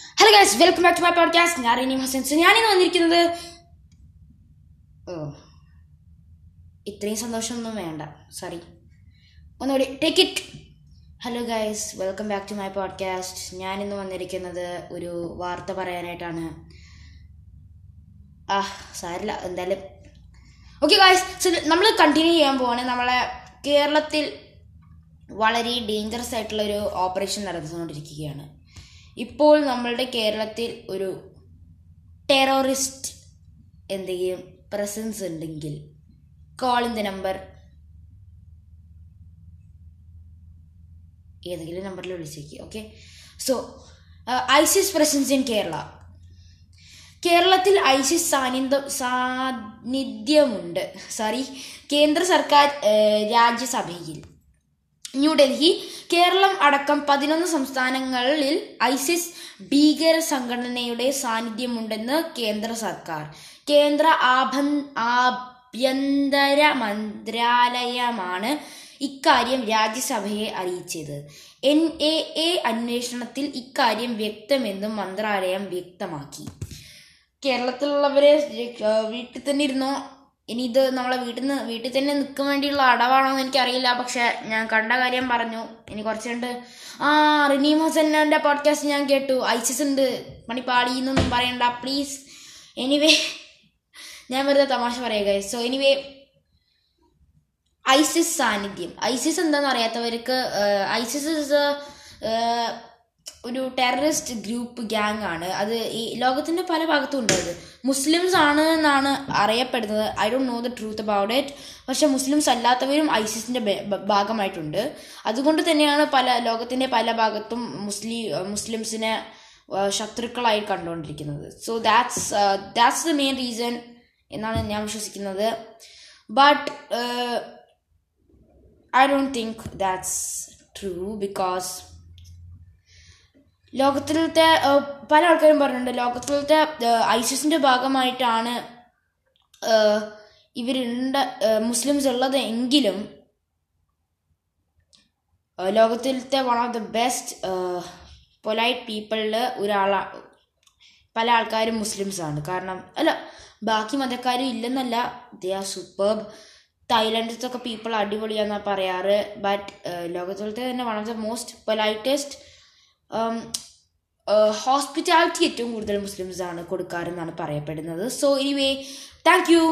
Hello guys welcome back to my podcast ഞാൻ Rini Hasan. So ഞാനിന്ന് വന്നിരിക്കുന്നത് ഓ ഇത്രയും സന്തോഷമൊന്നും വേണ്ട. സോറി ഒന്നുകൂടി take it hello guys welcome back to my podcast ഞാനിന്ന് വന്നിരിക്കുന്നത് ഒരു വാർത്ത പറയാനായിട്ടാണ്. ആ സാരില്ല എന്തായാലും. ഓക്കെ ഗായ്സ് നമ്മൾ കണ്ടിന്യൂ ചെയ്യാൻ പോവാണ്. നമ്മളെ കേരളത്തിൽ വളരെ ഡേഞ്ചറസ് ആയിട്ടുള്ള ഒരു ഓപ്പറേഷൻ നടന്നുകൊണ്ടിരിക്കുകയാണ്. ഇപ്പോൾ നമ്മളുടെ കേരളത്തിൽ ഒരു ടെററിസ്റ്റ് എന്തെങ്കിലും പ്രസൻസ് ഉണ്ടെങ്കിൽ കോൾ ഇൻ ദ നമ്പർ ഏതെങ്കിലും നമ്പറിൽ വിളിച്ചേക്ക് okay so ISIS presence in Kerala കേരളത്തിൽ ഐസിസ് സാന്നിധ്യം സാന്നിധ്യമുണ്ട്. സോറി കേന്ദ്ര സർക്കാർ രാജ്യസഭയിൽ. ന്യൂഡൽഹി കേരളം അടക്കം പതിനൊന്ന് സംസ്ഥാനങ്ങളിൽ ഐസിസ് ഭീകര സംഘടനയുടെ സാന്നിധ്യമുണ്ടെന്ന് കേന്ദ്ര സർക്കാർ. കേന്ദ്ര ആഭ ആഭ്യന്തര മന്ത്രാലയമാണ് ഇക്കാര്യം രാജ്യസഭയെ അറിയിച്ചത്. എൻ എ എ അന്വേഷണത്തിൽ ഇക്കാര്യം വ്യക്തമെന്നും മന്ത്രാലയം വ്യക്തമാക്കി. കേരളത്തിലുള്ളവരെ വീട്ടിൽ തന്നെ ഇരുന്നോ? ഇനി ഇത് നമ്മളെ വീട്ടിൽ നിന്ന് വീട്ടിൽ തന്നെ നിൽക്കാൻ വേണ്ടിയുള്ള അടവാണോ എന്ന് എനിക്കറിയില്ല. പക്ഷെ ഞാൻ കണ്ട കാര്യം പറഞ്ഞു. ഇനി കുറച്ചുണ്ട് ആ റിനീം ഹസന്റെ പോഡ്കാസ്റ്റ് ഞാൻ കേട്ടു. ഐസിസ് ഉണ്ട്. പണി പാടി എന്നൊന്നും പറയണ്ട. പ്ലീസ് എനിവേ ഞാൻ വെറുതെ തമാശ പറയുക സോ എനിവേ ഐസിസ് സാന്നിധ്യം. ഐസിസ് എന്താണെന്ന് അറിയാത്തവർക്ക് ഐസിസ് ഇസ് ഒരു ടെററിസ്റ്റ് ഗ്രൂപ്പ് ഗ്യാങ് ആണ്. അത് ഈ ലോകത്തിന്റെ പല ഭാഗത്തും ഉണ്ട് മുസ്ലിംസ് ആണ് എന്നാണ് അറിയപ്പെടുന്നത്. I don't know the truth about it പക്ഷെ മുസ്ലിംസ് അല്ലാത്തവരും ഐസിസിന്റെ ഭാഗമായിട്ടുണ്ട്. അതുകൊണ്ട് തന്നെയാണ് പല ലോകത്തിന്റെ പല ഭാഗത്തും മുസ്ലി മുസ്ലിംസിനെ ശത്രുക്കളായി കണ്ടുകൊണ്ടിരിക്കുന്നത്. So that's that's the main reason എന്നാണ് ഞാൻ വിശ്വസിക്കുന്നത്. But I don't think that's true because ലോകത്തിലത്തെ പല ആൾക്കാരും പറഞ്ഞിട്ടുണ്ട്. ലോകത്തിലത്തെ ഐസിസിന്റെ ഭാഗമായിട്ടാണ് ഇവരുണ്ട് മുസ്ലിംസ് ഉള്ളത് എങ്കിലും ലോകത്തിലത്തെ one of the best polite പീപ്പിളിൽ ഒരാളാ പല ആൾക്കാരും മുസ്ലിംസ് ആണ് കാരണം അല്ല ബാക്കി മതക്കാരും ഇല്ലെന്നല്ല ദേ ആർ സൂപ്പർബ് തായ്ലൻഡിലത്തൊക്കെ പീപ്പിൾ അടിപൊളിയാന്നാണ് പറയാറ്. ബട്ട് ലോകത്തിലത്തെ തന്നെ one of the most politest hospitality ഏറ്റവും കൂടുതൽ മുസ്ലിംസാണ് കൊടുക്കാറെന്നാണ് പറയപ്പെടുന്നത്. So anyway thank you